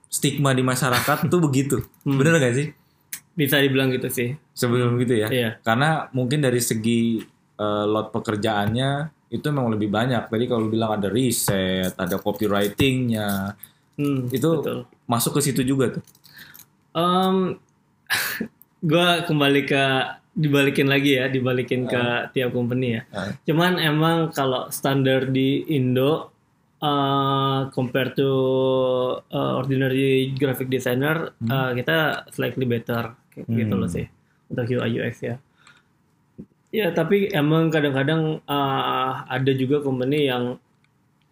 stigma di masyarakat tuh begitu Hmm. bener gak sih Bisa dibilang gitu sih. Sebelum gitu ya Iya. karena mungkin dari segi eh, lot pekerjaannya itu memang lebih banyak. Tadi kalau bilang ada riset, ada copywritingnya, Hmm, Itu- betul. masuk ke situ juga tuh. Em, gua kembali ke dibalikin lagi ya, dibalikin ke tiap company ya. Ah. Cuman emang kalau standar di Indo eh compared to eh, ordinary graphic designer eh, kita slightly better kayak gitu Hmm. loh sih untuk UI UX ya. Ya tapi emang kadang-kadang eh, ada juga company yang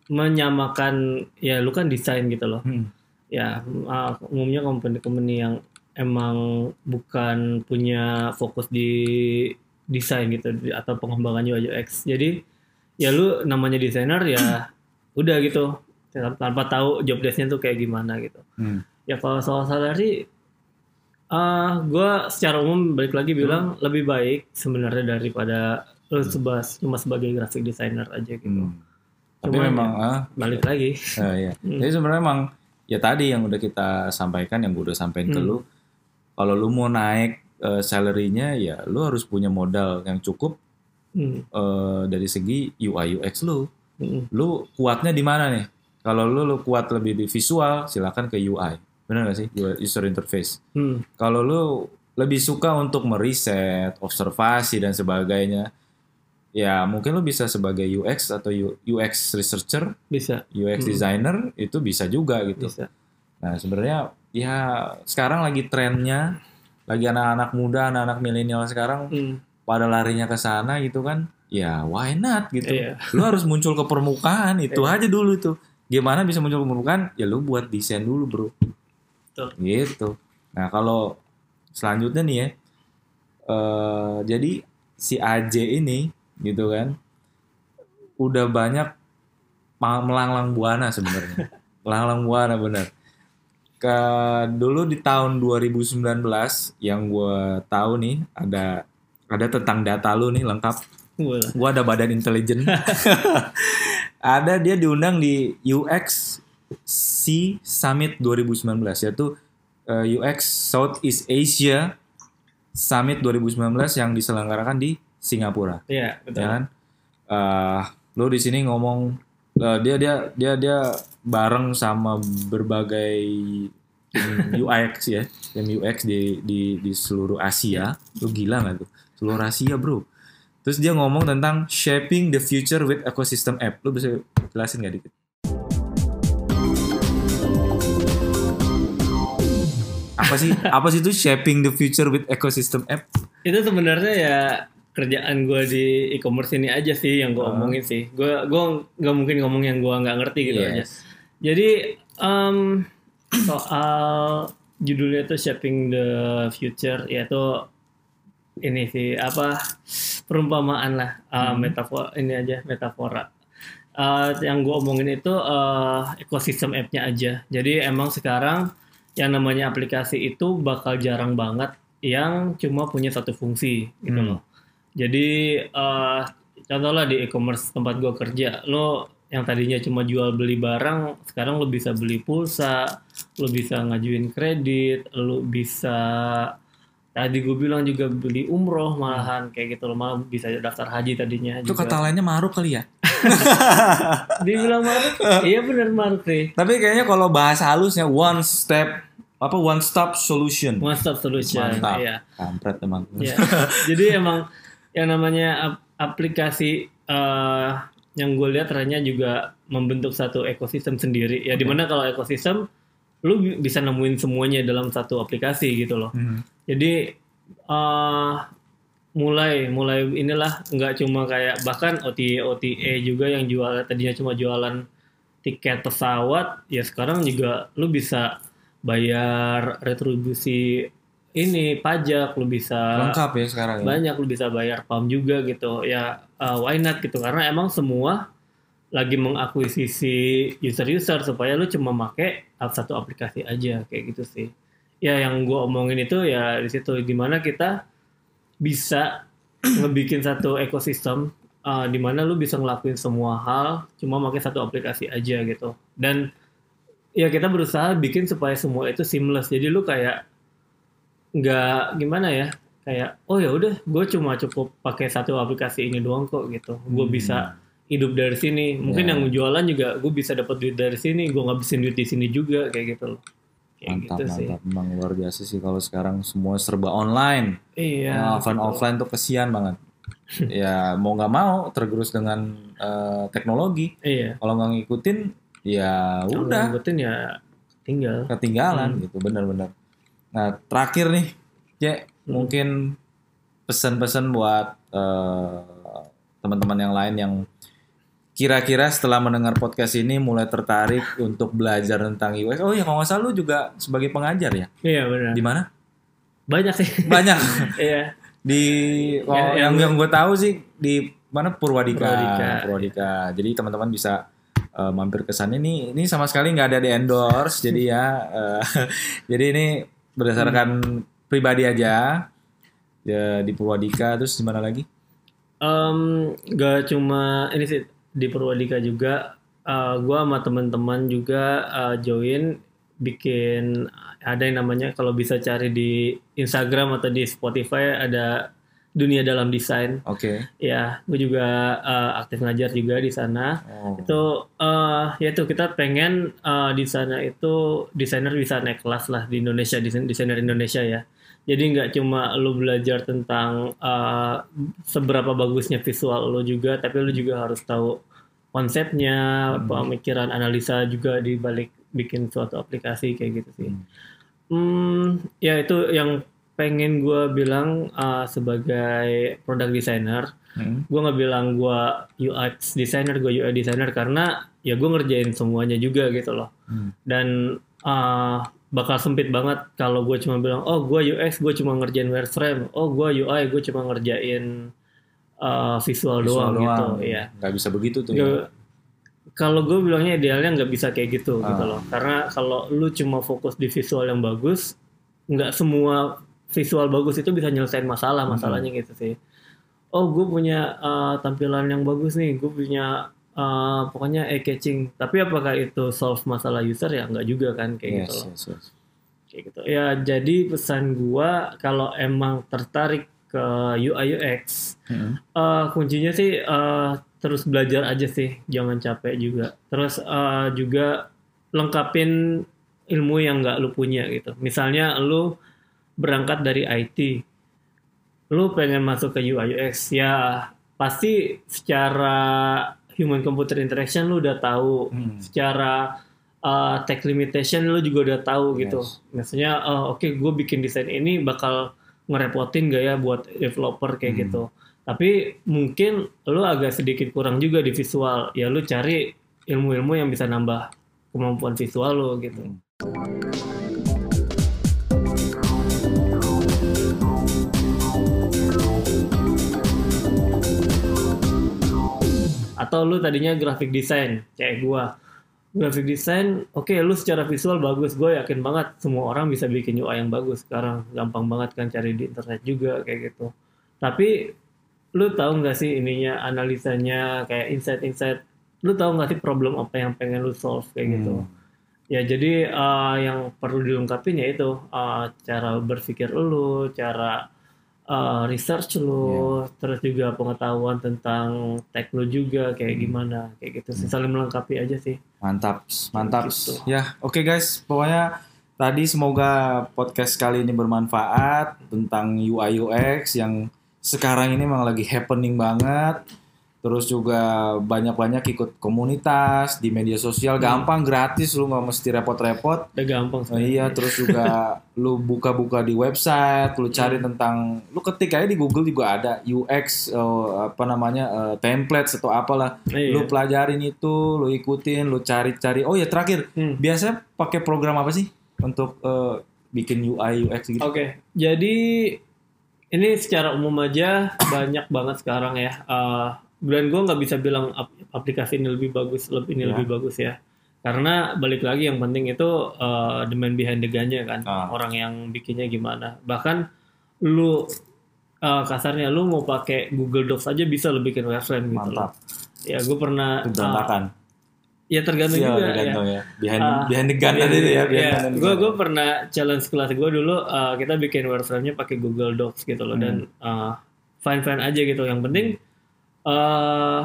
menyamakan ya lu kan desain gitu loh Hmm. ya uh, umumnya company-company yang emang bukan punya fokus di desain gitu atau pengembangan UI UX jadi ya lu namanya desainer ya udah gitu tanpa tanpa tahu job desk-nya tuh kayak gimana gitu Hmm. ya kalau soal salary ah gue secara umum balik lagi bilang lebih baik sebenarnya daripada lu sebas cuma sebagai graphic designer aja gitu Hmm. Tapi Cuman memang ah, balik lagi eh, iya. Hmm. Jadi sebenarnya memang ya tadi yang udah kita sampaikan, yang gue udah sampaikan ke Hmm. lu, kalau lu mau naik eh, salary-nya ya lu harus punya modal yang cukup Hmm, eh, dari segi UI UX lu. hmm, Lu kuatnya di mana nih? Kalau lu, lu kuat lebih di visual, silakan ke UI. Benar gak sih? User interface. hmm, Kalau lu lebih suka untuk meriset, observasi dan sebagainya, ya mungkin lu bisa sebagai UX atau UX researcher, bisa UX Hmm. designer itu bisa juga gitu. bisa Nah sebenarnya ya sekarang lagi trennya, lagi anak-anak muda, anak-anak milenial sekarang Hmm, pada larinya ke sana gitu kan, ya why not gitu. Iya. Lu harus muncul ke permukaan itu aja dulu tuh. Gimana bisa muncul ke permukaan? Ya lu buat desain dulu bro. Betul. Gitu. Nah kalau selanjutnya nih ya, eh jadi si AJ ini gitu kan, udah banyak melanglang buana sebenarnya. melanglang buana bener. Ke dulu di tahun 2019 yang gue tahu nih ada ada tentang data lu nih lengkap gua ada badan intelijen ada dia diundang di UX C Summit 2019 yaitu eh, UX Southeast Asia Summit 2019 yang diselenggarakan di Singapura. Iya, betul. ya kan? Eh, lo di sini ngomong eh, dia dia dia dia bareng sama berbagai UX ya tim UX di di di seluruh Asia. Lu gila nggak tuh? Seluruh Asia bro. Terus dia ngomong tentang shaping the future with ecosystem app. Lu bisa jelasin nggak dikit apa sih apa sih itu shaping the future with ecosystem app Itu sebenarnya ya kerjaan gue di e-commerce ini aja sih yang gue Ah. omongin sih. Gue gua nggak mungkin ngomong yang gue nggak ngerti gitu aja. Yes. Jadi em, soal judulnya itu shaping the future yaitu ini sih apa perumpamaan lah uh, Hmm. metafora ini aja metafora. Uh, yang gue omongin itu uh, ekosistem app-nya aja. Jadi emang sekarang yang namanya aplikasi itu bakal jarang banget yang cuma punya satu fungsi gitu Hmm. loh. Jadi uh, contohnya di e-commerce tempat gue kerja, lo yang tadinya cuma jual beli barang, sekarang lo bisa beli pulsa, lo bisa ngajuin kredit, lo bisa tadi gue bilang juga beli umroh malahan kayak gitu lo malah bisa daftar haji tadinya Itu juga. kata lainnya maruk kali ya. Dibilang maruk, iya bener maruk sih. Tapi kayaknya kalau bahasa halusnya one step apa one stop solution. One stop solution. Mantap. Iya. Kampret emang. Iya. Jadi emang yang namanya ap- aplikasi eh, yang gue lihat ternyata juga membentuk satu ekosistem sendiri. Ya di mana kalau ekosistem lu bi- bisa nemuin semuanya dalam satu aplikasi gitu loh. Hmm. Jadi eh mulai mulai inilah nggak cuma kayak bahkan OTA OTA juga yang jual tadinya cuma jualan tiket pesawat ya sekarang juga lu bisa bayar retribusi ini pajak lu bisa Lengkap ya sekarang ya. banyak lu bisa bayar pam juga gitu ya uh, why not gitu karena emang semua lagi mengakuisisi user-user supaya lu cuma make satu aplikasi aja kayak gitu sih ya yang gua omongin itu ya di situ di mana kita bisa ngebikin satu ekosistem uh, di mana lu bisa ngelakuin semua hal cuma pakai satu aplikasi aja gitu. Dan ya kita berusaha bikin supaya semua itu seamless. Jadi lu kayak nggak gimana ya kayak oh ya udah gue cuma cukup pakai satu aplikasi ini doang kok gitu. Gue Hmm. bisa hidup dari sini. Mungkin Ya. yang jualan juga gue bisa dapat duit dari sini gue ngabisin duit di sini juga kayak gitu loh kayak Mantap, gitu sih mantap. Emang luar biasa sih kalau sekarang semua serba online. iya Nah, offline betul. offline tuh kesian banget. ya mau nggak mau tergerus dengan eh, teknologi. iya Kalau nggak ngikutin, ya Kalau udah ngikutin ya tinggal ketinggalan Hmm. gitu, benar-benar. Nah terakhir nih, Cek, Hmm. mungkin pesan-pesan buat eh, teman-teman yang lain yang kira-kira setelah mendengar podcast ini mulai tertarik untuk belajar tentang UX. Oh ya kalau nggak salah lu juga sebagai pengajar ya? iya benar Di mana? banyak sih Banyak. iya di Ya, yang yang- yang gue tahu sih di mana Purwadika Purwadika. Purwadika, jadi teman-teman bisa eh, mampir ke sana ini ini sama sekali nggak ada di endorse jadi ya eh, jadi ini berdasarkan Hmm. pribadi aja ya di Purwadika terus di mana lagi Em, gak cuma ini sih di Purwadika juga eh, gua sama teman-teman juga eh, join bikin ada yang namanya kalau bisa cari di Instagram atau di Spotify ada dunia dalam desain. Oke. Ya gue juga eh, aktif ngajar juga di sana. Oh. itu eh ya itu kita pengen eh, di sana itu desainer bisa naik kelas lah di Indonesia desain desainer Indonesia ya jadi nggak cuma lu belajar tentang eh, seberapa bagusnya visual lu juga tapi lu juga harus tahu konsepnya Hmm. pemikiran analisa juga di balik bikin suatu aplikasi kayak gitu sih Hmm. hmm ya itu yang pengen gue bilang eh, sebagai product designer Hmm. gue nggak bilang gue UX designer gue UI designer karena ya gue ngerjain semuanya juga gitu loh Hmm. dan uh, bakal sempit banget kalau gue cuma bilang oh gue UX gue cuma ngerjain wireframe oh gue UI gue cuma ngerjain uh, visual, Visual doang, gitu ya nggak bisa begitu tuh ya. Kalau gue bilangnya idealnya nggak bisa kayak gitu Ah. gitu loh karena kalau lu cuma fokus di visual yang bagus nggak semua visual bagus itu bisa nyelesain masalah Hmm. masalahnya gitu sih oh gue punya uh, tampilan yang bagus nih gue punya uh, pokoknya eye catching tapi apakah itu solve masalah user ya nggak juga kan kayak yes, gitu loh yes, yes. kayak gitu ya jadi pesan gua kalau emang tertarik ke UI UX Hmm. Eh, kuncinya sih eh, terus belajar aja sih, jangan capek juga. Terus eh, juga lengkapin ilmu yang nggak lu punya gitu. Misalnya lu berangkat dari IT, lu pengen masuk ke UI UX, ya pasti secara human computer interaction lu udah tahu, Hmm. secara uh, tech limitation lu juga udah tahu gitu. Yes. Maksudnya, oh, oke gue bikin desain ini bakal ngerepotin gak ya buat developer kayak Hmm. gitu. Tapi mungkin lu agak sedikit kurang juga di visual. Ya lu cari ilmu-ilmu yang bisa nambah kemampuan visual lu gitu. Atau lu tadinya graphic design kayak gua. Graphic design oke lu secara visual bagus. Gue yakin banget semua orang bisa bikin UI yang bagus sekarang. Gampang banget kan cari di internet juga kayak gitu. Tapi lu tahu nggak sih ininya analisanya kayak insight-insight? Lu tahu nggak sih problem apa yang pengen lu solve kayak gitu? Hmm. ya jadi uh, yang perlu dilengkapin ya itu uh, cara berpikir lu cara uh, research lu terus juga pengetahuan tentang tech lu juga kayak gimana kayak gitu sih saling melengkapi aja sih Mantap, mantap. Gitu. Ya, oke guys, pokoknya tadi semoga podcast kali ini bermanfaat tentang UI UX yang sekarang ini memang lagi happening banget. Terus juga banyak-banyak ikut komunitas di media sosial, gampang, gratis, lu nggak mesti repot-repot. udah gampang sebenarnya. iya, terus juga lu buka-buka di website, lu cari tentang, lu ketik aja di Google juga ada UX, eh, apa namanya, eh, templates atau apalah. Iya. Lu pelajarin itu, lu ikutin, lu cari-cari. Oh ya terakhir, Hmm. biasanya pakai program apa sih untuk eh, bikin UI UX gitu? Oke, jadi ini secara umum aja banyak banget sekarang ya. Uh, dan gue nggak bisa bilang ap- aplikasi ini lebih bagus, lebih ini Ya. lebih bagus ya. Karena balik lagi yang penting itu uh, the man behind the gun-nya kan, Ah. orang yang bikinnya gimana. Bahkan lu uh, kasarnya lu mau pakai Google Docs aja bisa lu bikin wireframe gitu loh. Mantap. Ya gue pernah. Itu uh, berantakan. ya tergantung Iya, juga ya. tergantung ya. Behind, Ah, behind the gun tadi ya. behind gun. gue gue pernah challenge kelas gue dulu uh, kita bikin wireframe-nya pakai Google Docs gitu loh dan uh, fine fine aja gitu. Yang penting uh,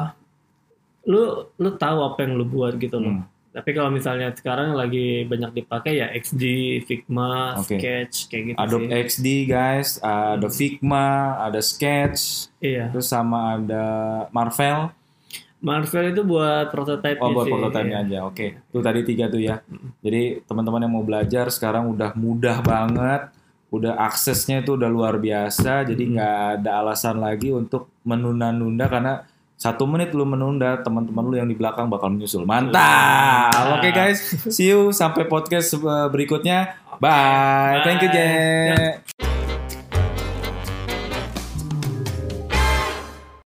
lu lu tahu apa yang lu buat gitu loh. Hmm. Tapi kalau misalnya sekarang lagi banyak dipakai ya XD, Figma, Oke. Sketch kayak gitu Adobe sih. XD guys, ada Figma, ada Sketch, Iya. terus sama ada Marvel. Marvel itu buat prototype Oh buat sih. prototipe Iya. aja, oke. Itu tadi tiga tuh ya. Jadi teman-teman yang mau belajar sekarang udah mudah banget, udah aksesnya itu udah luar biasa. Jadi nggak ada alasan lagi untuk menunda-nunda karena satu menit lu menunda, teman-teman lu yang di belakang bakal menyusul. Mantap. Oke guys, see you sampai podcast eh, berikutnya. Bye. Thank you, Bye. Jack.